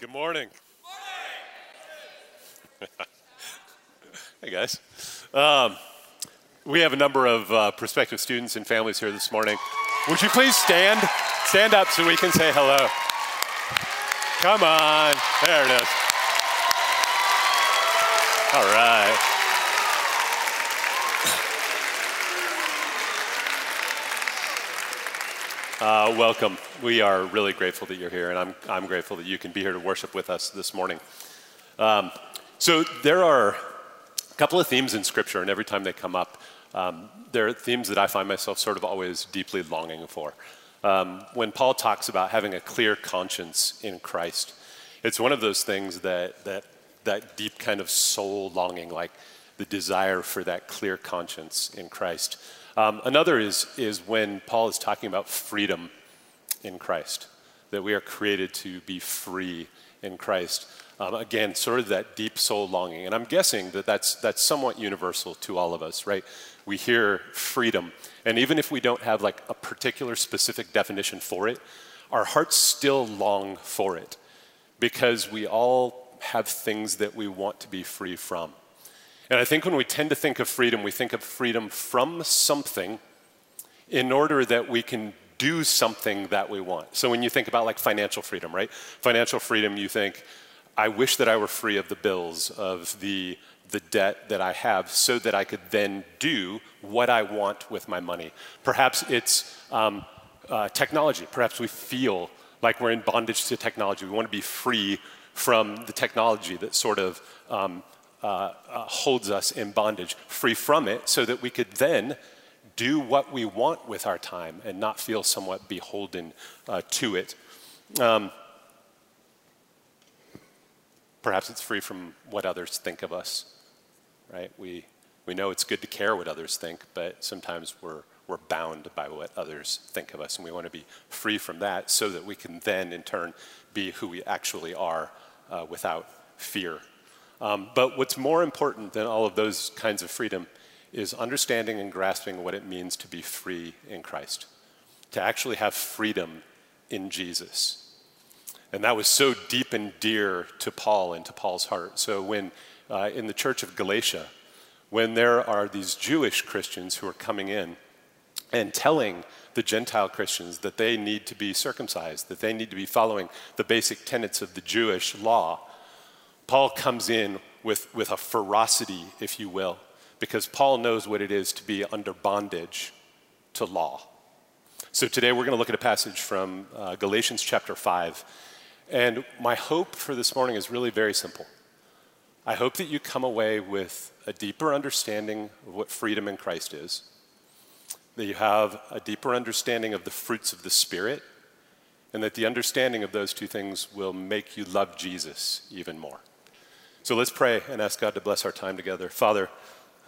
Good morning. hey, guys. Um, we have a number of uh, prospective students and families here this morning. Would you please stand? Stand up so we can say hello. Come on. There it is. All right. Uh, welcome. We are really grateful that you're here, and I'm, I'm grateful that you can be here to worship with us this morning. Um, so, there are a couple of themes in Scripture, and every time they come up, um, there are themes that I find myself sort of always deeply longing for. Um, when Paul talks about having a clear conscience in Christ, it's one of those things that, that, that deep kind of soul longing, like the desire for that clear conscience in Christ. Um, another is, is when Paul is talking about freedom in Christ, that we are created to be free in Christ. Um, again, sort of that deep soul longing. And I'm guessing that that's, that's somewhat universal to all of us, right? We hear freedom. And even if we don't have like a particular specific definition for it, our hearts still long for it because we all have things that we want to be free from. And I think when we tend to think of freedom, we think of freedom from something in order that we can do something that we want. So when you think about like financial freedom, right? Financial freedom, you think, I wish that I were free of the bills, of the, the debt that I have, so that I could then do what I want with my money. Perhaps it's um, uh, technology. Perhaps we feel like we're in bondage to technology. We want to be free from the technology that sort of um, uh, uh, holds us in bondage, free from it, so that we could then do what we want with our time and not feel somewhat beholden uh, to it. Um, perhaps it's free from what others think of us, right? We, we know it's good to care what others think, but sometimes we're, we're bound by what others think of us, and we want to be free from that so that we can then, in turn, be who we actually are uh, without fear um, but what's more important than all of those kinds of freedom is understanding and grasping what it means to be free in Christ, to actually have freedom in Jesus. And that was so deep and dear to Paul and to Paul's heart. So when uh, in the church of Galatia, when there are these Jewish Christians who are coming in and telling the Gentile Christians that they need to be circumcised, that they need to be following the basic tenets of the Jewish law, Paul comes in with, with a ferocity, if you will, because Paul knows what it is to be under bondage to law. So today we're going to look at a passage from uh, Galatians chapter 5. And my hope for this morning is really very simple. I hope that you come away with a deeper understanding of what freedom in Christ is, that you have a deeper understanding of the fruits of the Spirit, and that the understanding of those two things will make you love Jesus even more. So let's pray and ask God to bless our time together. Father,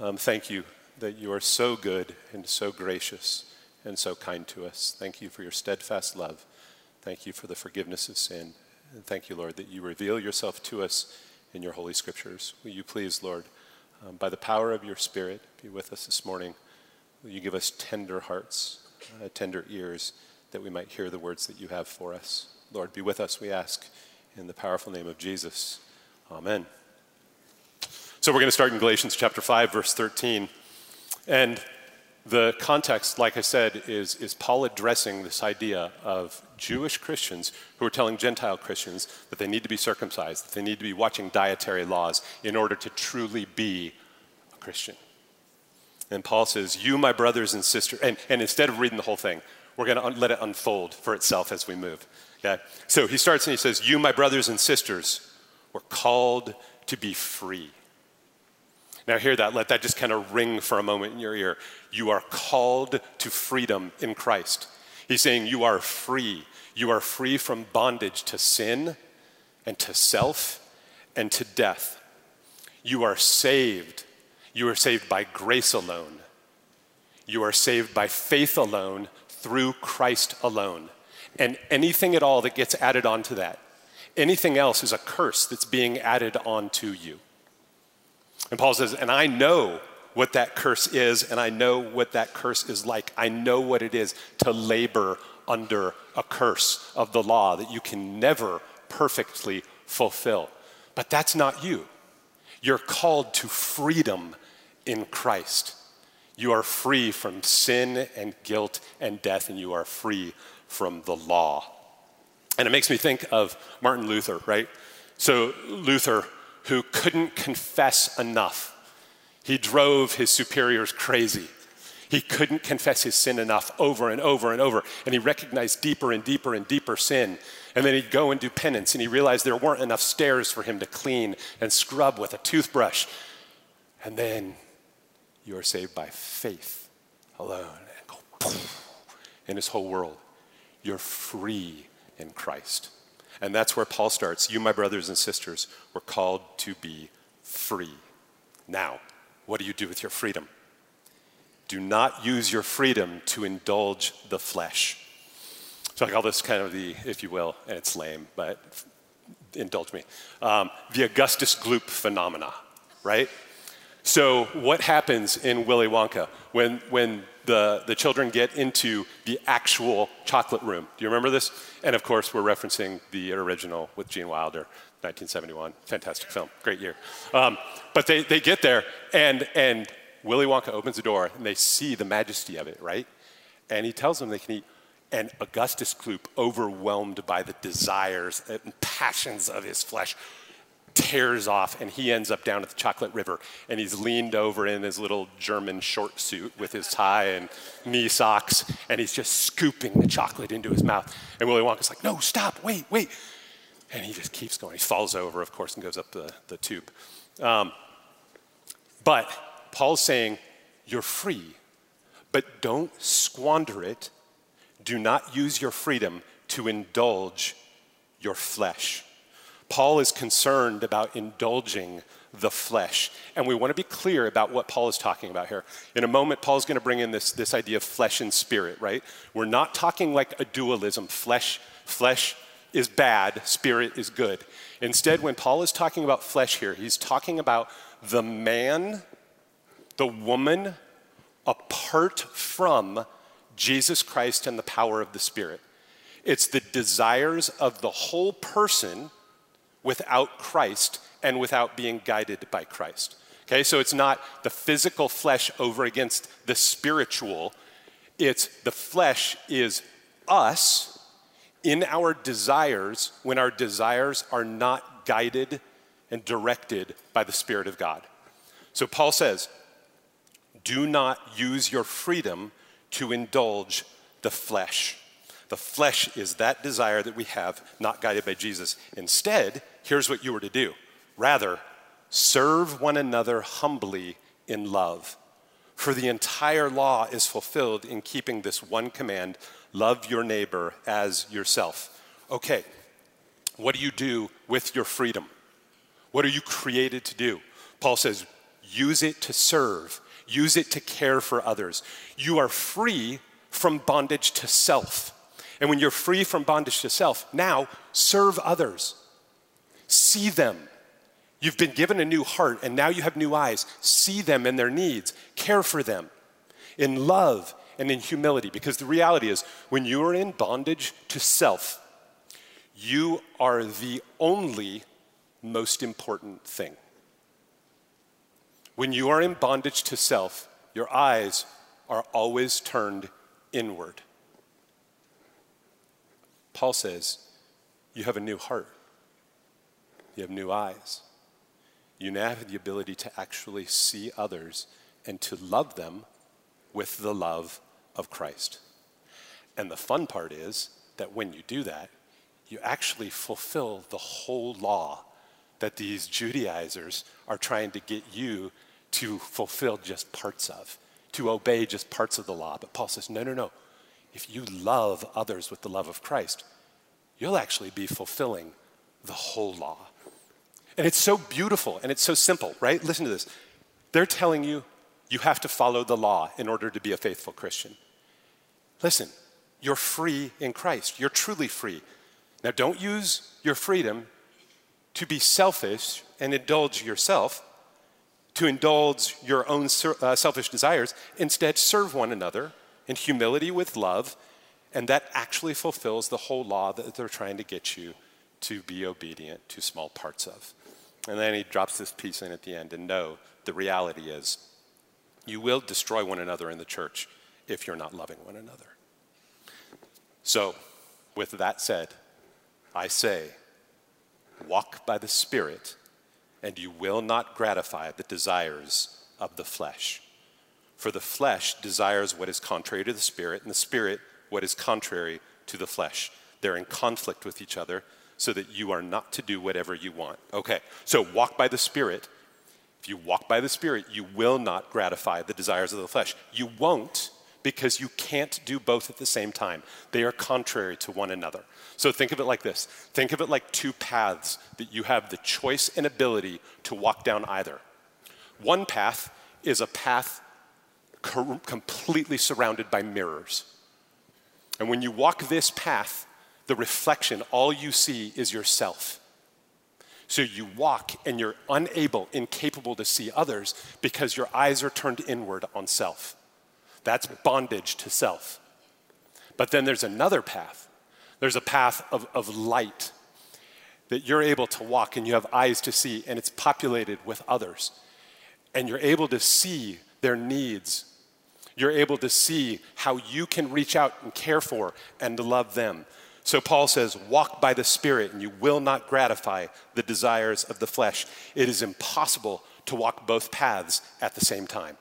um, thank you that you are so good and so gracious and so kind to us. Thank you for your steadfast love. Thank you for the forgiveness of sin. And thank you, Lord, that you reveal yourself to us in your holy scriptures. Will you please, Lord, um, by the power of your Spirit, be with us this morning? Will you give us tender hearts, uh, tender ears, that we might hear the words that you have for us? Lord, be with us, we ask, in the powerful name of Jesus. Amen. So we're going to start in Galatians chapter 5, verse 13. And the context, like I said, is, is Paul addressing this idea of Jewish Christians who are telling Gentile Christians that they need to be circumcised, that they need to be watching dietary laws in order to truly be a Christian. And Paul says, You, my brothers and sisters, and, and instead of reading the whole thing, we're going to un- let it unfold for itself as we move. Okay? So he starts and he says, You, my brothers and sisters, were called to be free. Now, hear that. Let that just kind of ring for a moment in your ear. You are called to freedom in Christ. He's saying you are free. You are free from bondage to sin and to self and to death. You are saved. You are saved by grace alone. You are saved by faith alone through Christ alone. And anything at all that gets added onto that, anything else is a curse that's being added onto you. And Paul says, and I know what that curse is, and I know what that curse is like. I know what it is to labor under a curse of the law that you can never perfectly fulfill. But that's not you. You're called to freedom in Christ. You are free from sin and guilt and death, and you are free from the law. And it makes me think of Martin Luther, right? So, Luther, who couldn't confess enough, he drove his superiors crazy. He couldn't confess his sin enough over and over and over. And he recognized deeper and deeper and deeper sin. And then he'd go and do penance, and he realized there weren't enough stairs for him to clean and scrub with a toothbrush. And then you are saved by faith alone and go in his whole world. You're free in Christ. And that's where Paul starts. You, my brothers and sisters, were called to be free. Now, what do you do with your freedom? Do not use your freedom to indulge the flesh. So I call this kind of the, if you will, and it's lame, but indulge me, um, the Augustus Gloop phenomena, right? So what happens in Willy Wonka when, when the, the children get into the actual chocolate room? Do you remember this? And of course, we're referencing the original with Gene Wilder, 1971. Fantastic film, great year. Um, but they, they get there, and, and Willy Wonka opens the door and they see the majesty of it, right? And he tells them they can eat. And Augustus Gloop, overwhelmed by the desires and passions of his flesh, tears off and he ends up down at the chocolate river and he's leaned over in his little german short suit with his tie and knee socks and he's just scooping the chocolate into his mouth and willy wonka's like no stop wait wait and he just keeps going he falls over of course and goes up the, the tube um, but Paul's saying, You're free, but don't squander it. Do not use your freedom to indulge your flesh. Paul is concerned about indulging the flesh. And we want to be clear about what Paul is talking about here. In a moment, Paul's going to bring in this, this idea of flesh and spirit, right? We're not talking like a dualism. Flesh, flesh is bad, spirit is good. Instead, when Paul is talking about flesh here, he's talking about the man the woman apart from Jesus Christ and the power of the Spirit. It's the desires of the whole person without Christ and without being guided by Christ. Okay, so it's not the physical flesh over against the spiritual. It's the flesh is us in our desires when our desires are not guided and directed by the Spirit of God. So Paul says, do not use your freedom to indulge the flesh. The flesh is that desire that we have, not guided by Jesus. Instead, here's what you were to do rather, serve one another humbly in love. For the entire law is fulfilled in keeping this one command love your neighbor as yourself. Okay, what do you do with your freedom? What are you created to do? Paul says, use it to serve use it to care for others. You are free from bondage to self. And when you're free from bondage to self, now serve others. See them. You've been given a new heart, and now you have new eyes. See them and their needs. Care for them in love and in humility. Because the reality is, when you are in bondage to self, you are the only most important thing. When you are in bondage to self, your eyes are always turned inward. Paul says, You have a new heart, you have new eyes. You now have the ability to actually see others and to love them with the love of Christ. And the fun part is that when you do that, you actually fulfill the whole law that these Judaizers are trying to get you to fulfill just parts of, to obey just parts of the law. But Paul says, no, no, no. If you love others with the love of Christ, you'll actually be fulfilling the whole law. And it's so beautiful and it's so simple, right? Listen to this. They're telling you you have to follow the law in order to be a faithful Christian. Listen, you're free in Christ. You're truly free. Now, don't use your freedom to be selfish and indulge yourself to indulge your own uh, selfish desires. Instead, serve one another in humility with love, and that actually fulfills the whole law that they're trying to get you to be obedient to small parts of. And then he drops this piece in at the end and no, the reality is you will destroy one another in the church if you're not loving one another. So, with that said, I say, walk by the Spirit, and you will not gratify the desires of the flesh. For the flesh desires what is contrary to the Spirit, and the Spirit what is contrary to the flesh. They're in conflict with each other so that you are not to do whatever you want. Okay, so walk by the Spirit. If you walk by the Spirit, you will not gratify the desires of the flesh. You won't because you can't do both at the same time. They are contrary to one another. So think of it like this think of it like two paths that you have the choice and ability to walk down either. One path is a path completely surrounded by mirrors. And when you walk this path, the reflection, all you see is yourself. So you walk and you're unable, incapable to see others because your eyes are turned inward on self. That's bondage to self. But then there's another path. There's a path of, of light that you're able to walk and you have eyes to see, and it's populated with others. And you're able to see their needs. You're able to see how you can reach out and care for and love them. So Paul says, Walk by the Spirit, and you will not gratify the desires of the flesh. It is impossible to walk both paths at the same time.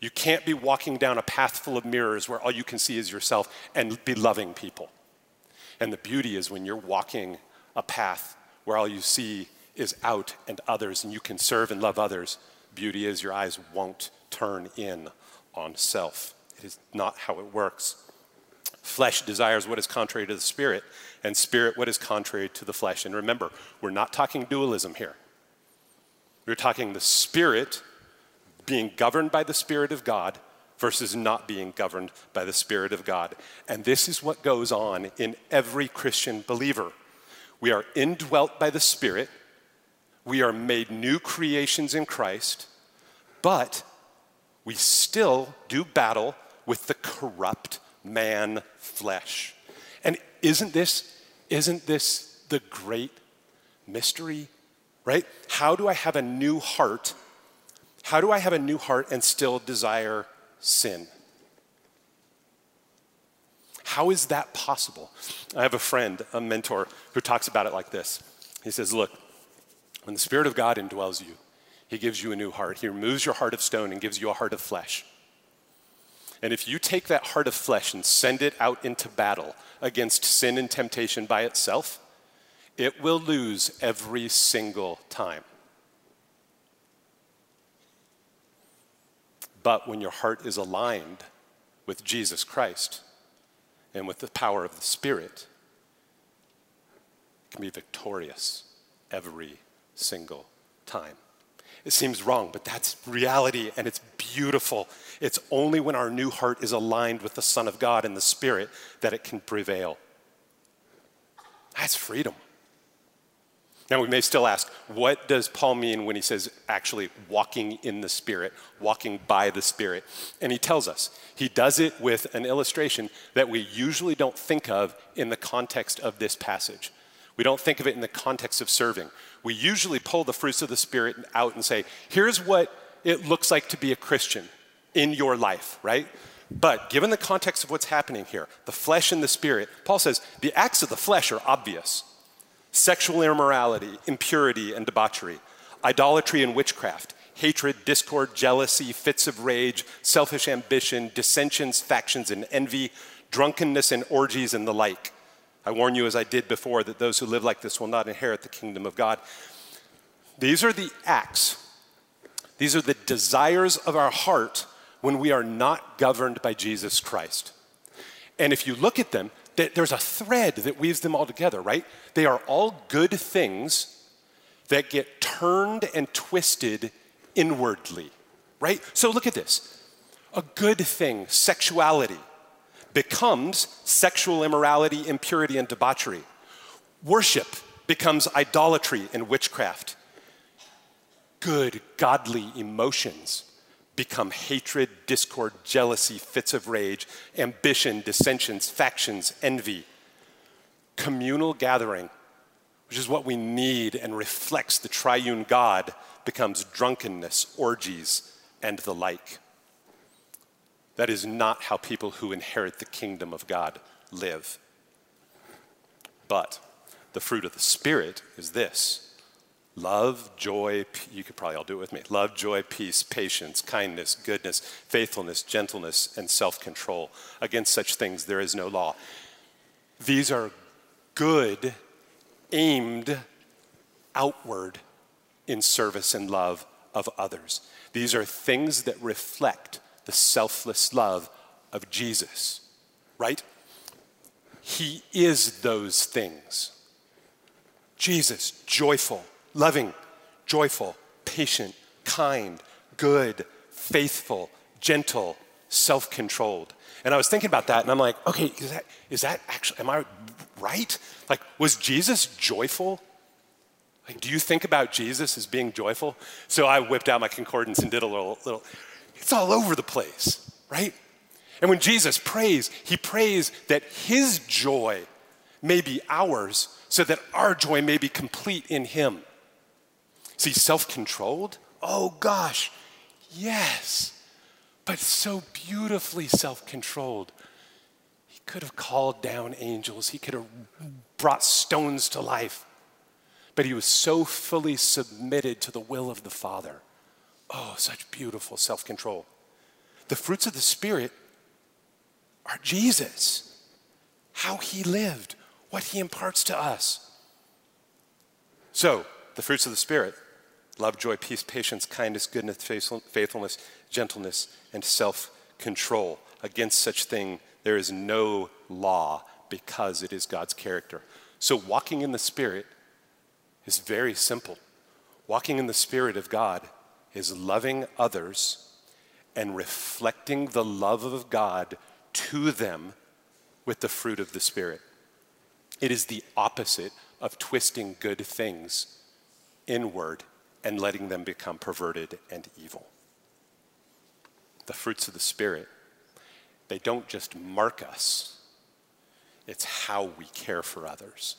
You can't be walking down a path full of mirrors where all you can see is yourself and be loving people. And the beauty is when you're walking a path where all you see is out and others, and you can serve and love others, beauty is your eyes won't turn in on self. It is not how it works. Flesh desires what is contrary to the spirit, and spirit what is contrary to the flesh. And remember, we're not talking dualism here. We're talking the spirit being governed by the spirit of God versus not being governed by the spirit of God. And this is what goes on in every Christian believer. We are indwelt by the spirit, we are made new creations in Christ, but we still do battle with the corrupt man flesh. And isn't this, isn't this the great mystery? Right? How do I have a new heart? How do I have a new heart and still desire sin? How is that possible? I have a friend, a mentor, who talks about it like this. He says, Look, when the Spirit of God indwells you, He gives you a new heart. He removes your heart of stone and gives you a heart of flesh. And if you take that heart of flesh and send it out into battle against sin and temptation by itself, it will lose every single time. But when your heart is aligned with Jesus Christ and with the power of the Spirit, it can be victorious every single time. It seems wrong, but that's reality and it's beautiful. It's only when our new heart is aligned with the Son of God and the Spirit that it can prevail. That's freedom. Now, we may still ask, what does Paul mean when he says actually walking in the Spirit, walking by the Spirit? And he tells us. He does it with an illustration that we usually don't think of in the context of this passage. We don't think of it in the context of serving we usually pull the fruits of the Spirit out and say, here's what it looks like to be a Christian in your life, right? But given the context of what's happening here, the flesh and the spirit, Paul says the acts of the flesh are obvious sexual immorality, impurity, and debauchery, idolatry and witchcraft, hatred, discord, jealousy, fits of rage, selfish ambition, dissensions, factions, and envy, drunkenness and orgies, and the like. I warn you, as I did before, that those who live like this will not inherit the kingdom of God. These are the acts, these are the desires of our heart when we are not governed by Jesus Christ. And if you look at them, there's a thread that weaves them all together, right? They are all good things that get turned and twisted inwardly, right? So look at this. A good thing, sexuality, becomes sexual immorality, impurity, and debauchery. Worship becomes idolatry and witchcraft. Good, godly emotions become hatred, discord, jealousy, fits of rage, ambition, dissensions, factions, envy. Communal gathering which is what we need and reflects the triune God, becomes drunkenness, orgies, and the like. That is not how people who inherit the kingdom of God live. But the fruit of the Spirit is this love, joy, you could probably all do it with me love, joy, peace, patience, kindness, goodness, faithfulness, gentleness, and self control. Against such things there is no law. These are good, aimed outward in service and love of others. These are things that reflect the selfless love of Jesus, right? He is those things. Jesus, joyful, loving, joyful, patient, kind, good, faithful, gentle, self controlled. And I was thinking about that and I'm like, okay, is that, is that actually, am I right? Like, was Jesus joyful? Like, do you think about Jesus as being joyful? So I whipped out my concordance and did a little, little it's all over the place, right? And when Jesus prays, he prays that his joy may be ours so that our joy may be complete in him. See, self controlled? Oh gosh, yes, but so beautifully self controlled. He could have called down angels, he could have brought stones to life, but he was so fully submitted to the will of the Father. Oh, such beautiful self control. The fruits of the Spirit are Jesus, how he lived, what he imparts to us. So, the fruits of the Spirit love, joy, peace, patience, kindness, goodness, faithfulness, gentleness, and self control. Against such thing, there is no law because it is God's character. So, walking in the Spirit is very simple. Walking in the Spirit of God is loving others and reflecting the love of God to them with the fruit of the Spirit. It is the opposite of twisting good things inward and letting them become perverted and evil. The fruits of the Spirit, they don't just mark us, it's how we care for others.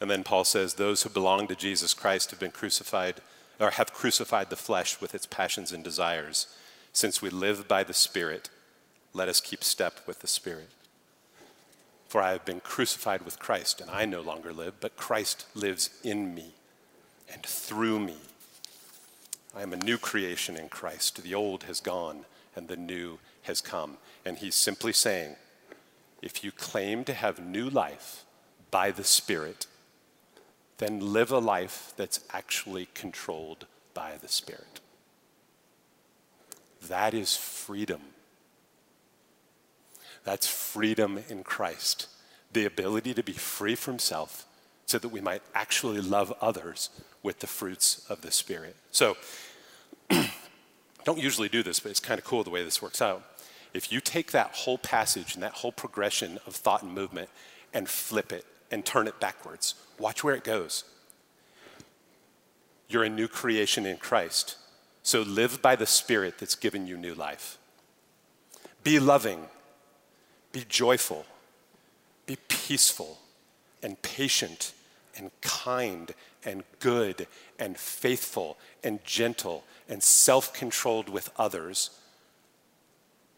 And then Paul says, Those who belong to Jesus Christ have been crucified, or have crucified the flesh with its passions and desires. Since we live by the Spirit, let us keep step with the Spirit. For I have been crucified with Christ, and I no longer live, but Christ lives in me and through me. I am a new creation in Christ. The old has gone and the new has come. And he's simply saying, if you claim to have new life by the Spirit, then live a life that's actually controlled by the Spirit. That is freedom. That's freedom in Christ. The ability to be free from self so that we might actually love others with the fruits of the Spirit. So, don't usually do this, but it's kind of cool the way this works out. If you take that whole passage and that whole progression of thought and movement and flip it and turn it backwards, watch where it goes. You're a new creation in Christ. So live by the Spirit that's given you new life. Be loving, be joyful, be peaceful, and patient, and kind, and good, and faithful, and gentle, and self controlled with others,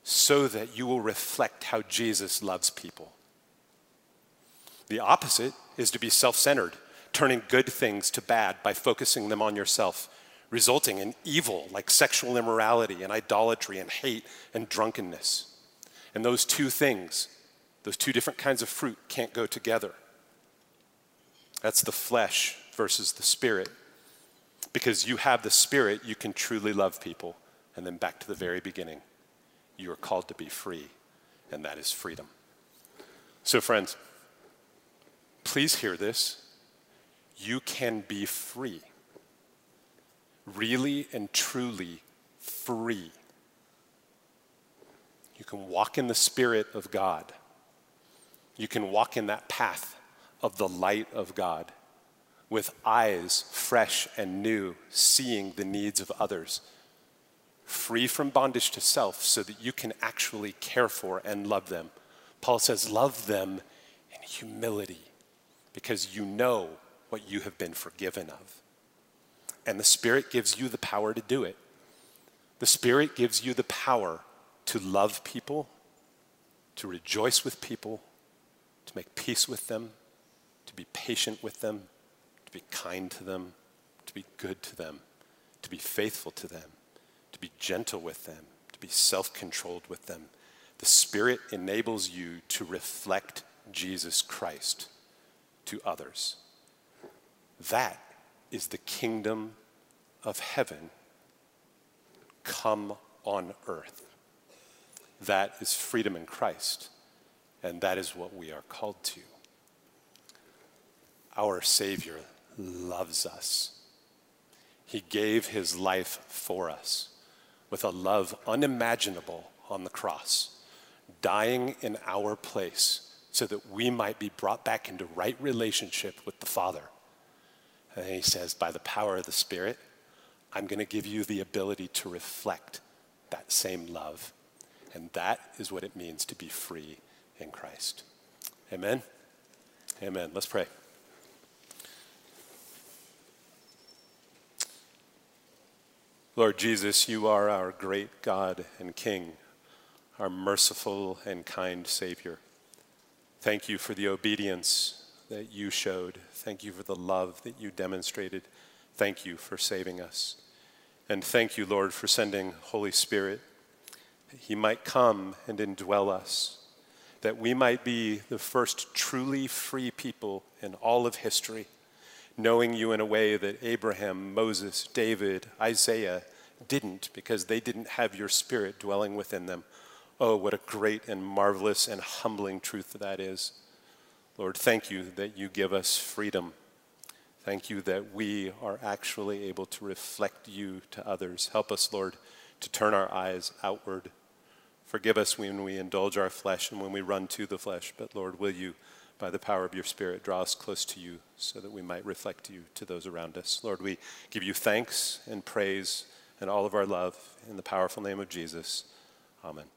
so that you will reflect how Jesus loves people. The opposite is to be self centered, turning good things to bad by focusing them on yourself, resulting in evil like sexual immorality and idolatry and hate and drunkenness. And those two things, those two different kinds of fruit, can't go together. That's the flesh versus the spirit. Because you have the spirit, you can truly love people. And then back to the very beginning, you are called to be free, and that is freedom. So, friends, please hear this. You can be free, really and truly free. You can walk in the Spirit of God. You can walk in that path of the light of God with eyes fresh and new, seeing the needs of others, free from bondage to self, so that you can actually care for and love them. Paul says, Love them in humility, because you know what you have been forgiven of. And the Spirit gives you the power to do it. The Spirit gives you the power to love people, to rejoice with people, to make peace with them, to be patient with them, to be kind to them, to be good to them, to be faithful to them, to be gentle with them, to be self controlled with them. The Spirit enables you to reflect Jesus Christ to others. That is the kingdom of heaven come on earth. That is freedom in Christ, and that is what we are called to. Our Savior loves us. He gave his life for us with a love unimaginable on the cross, dying in our place so that we might be brought back into right relationship with the Father. And he says, by the power of the Spirit, I'm going to give you the ability to reflect that same love. And that is what it means to be free in Christ. Amen? Amen. Let's pray. Lord Jesus, you are our great God and King, our merciful and kind Savior. Thank you for the obedience that you showed. Thank you for the love that you demonstrated. Thank you for saving us. And thank you, Lord, for sending Holy Spirit, that He might come and indwell us, that we might be the first truly free people in all of history, knowing you in a way that Abraham, Moses, David, Isaiah didn't, because they didn't have your Spirit dwelling within them. Oh, what a great and marvelous and humbling truth that is. Lord, thank you that you give us freedom Thank you that we are actually able to reflect you to others. Help us, Lord, to turn our eyes outward. Forgive us when we indulge our flesh and when we run to the flesh. But, Lord, will you, by the power of your Spirit, draw us close to you so that we might reflect you to those around us. Lord, we give you thanks and praise and all of our love in the powerful name of Jesus. Amen.